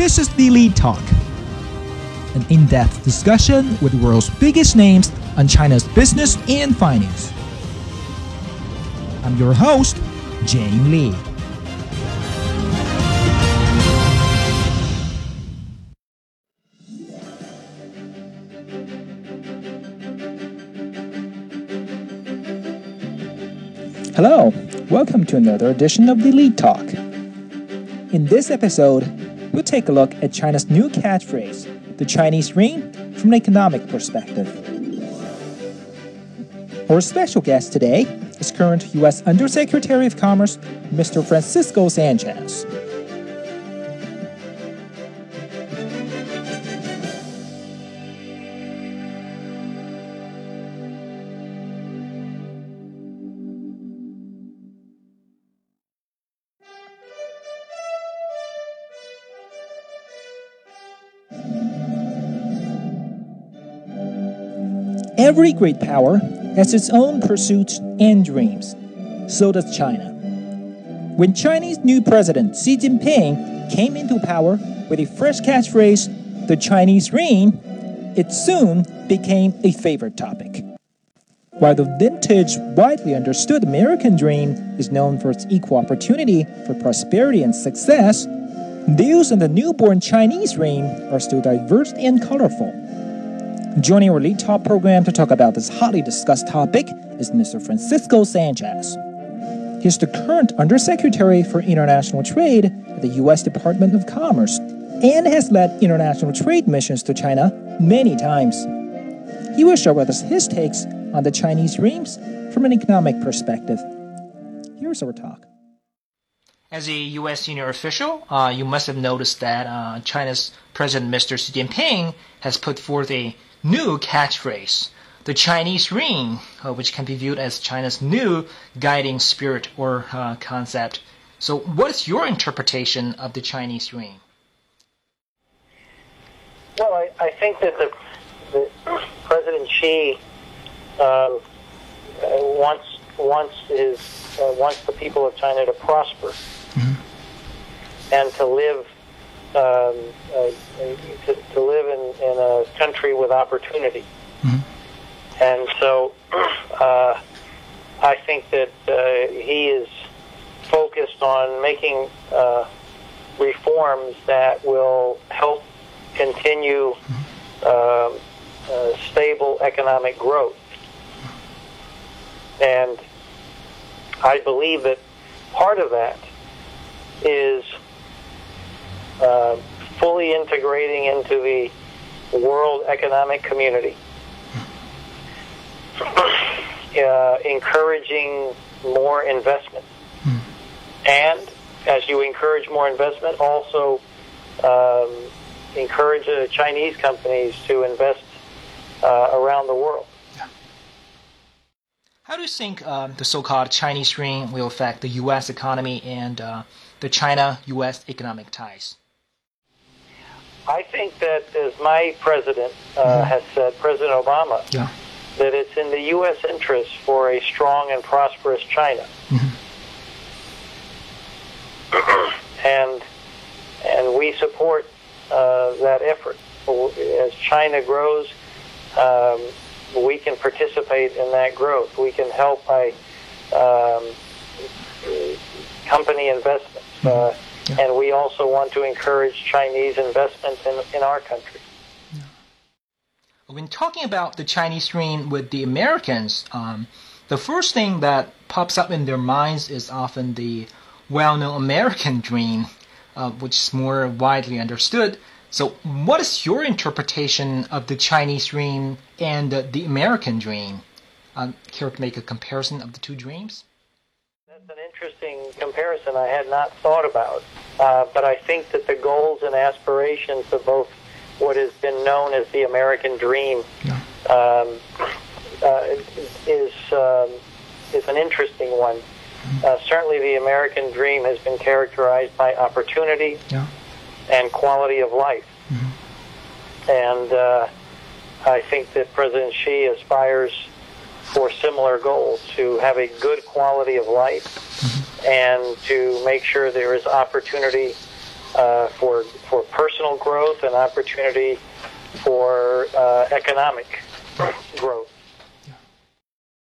This is the Lead Talk, an in depth discussion with the world's biggest names on China's business and finance. I'm your host, Jane Lee. Hello, welcome to another edition of the Lead Talk. In this episode, we'll take a look at China's new catchphrase, the Chinese dream, from an economic perspective. Our special guest today is current U.S. Undersecretary of Commerce, Mr. Francisco Sanchez. Every great power has its own pursuits and dreams. So does China. When Chinese new president Xi Jinping came into power with a fresh catchphrase, the Chinese dream, it soon became a favorite topic. While the vintage, widely understood American dream is known for its equal opportunity for prosperity and success, views on the newborn Chinese dream are still diverse and colorful. Joining our lead talk program to talk about this hotly discussed topic is Mr. Francisco Sanchez. He's the current Undersecretary for International Trade at the U.S. Department of Commerce and has led international trade missions to China many times. He will share with us his takes on the Chinese dreams from an economic perspective. Here's our talk. As a U.S. senior official, uh, you must have noticed that uh, China's President Mr. Xi Jinping has put forth a new catchphrase, the Chinese dream, uh, which can be viewed as China's new guiding spirit or uh, concept. So, what is your interpretation of the Chinese dream? Well, I, I think that the, the President Xi um, wants wants his uh, wants the people of China to prosper mm-hmm. and to live um, uh, to, to, live in, country with opportunity. Mm-hmm. And so uh, I think that uh, he is focused on making uh, reforms that will help continue um, uh, stable economic growth. And I believe that part of that is uh, fully integrating into the world economic community, uh, encouraging more investment. Hmm. And as you encourage more investment, also um, encourage uh, Chinese companies to invest uh, around the world. How do you think uh, the so-called Chinese dream will affect the U.S. economy and uh, the China-U.S. economic ties? I think that, as my president uh, mm-hmm. has said, President Obama, yeah. that it's in the U.S. interest for a strong and prosperous China. Mm-hmm. and and we support uh, that effort. As China grows, um, we can participate in that growth. We can help by um, company investments. Mm-hmm. Uh, yeah. And we also want to encourage Chinese investment in, in our country. Yeah. When talking about the Chinese dream with the Americans, um, the first thing that pops up in their minds is often the well known American dream, uh, which is more widely understood. So, what is your interpretation of the Chinese dream and uh, the American dream? Um, care to make a comparison of the two dreams? That's an interesting comparison I had not thought about. Uh, but I think that the goals and aspirations of both what has been known as the American dream um, uh, is um, is an interesting one. Uh, certainly, the American dream has been characterized by opportunity yeah. and quality of life. Mm-hmm. And uh, I think that President Xi aspires for similar goals to have a good quality of life mm-hmm. And to make sure there is opportunity uh, for for personal growth and opportunity for uh, economic growth.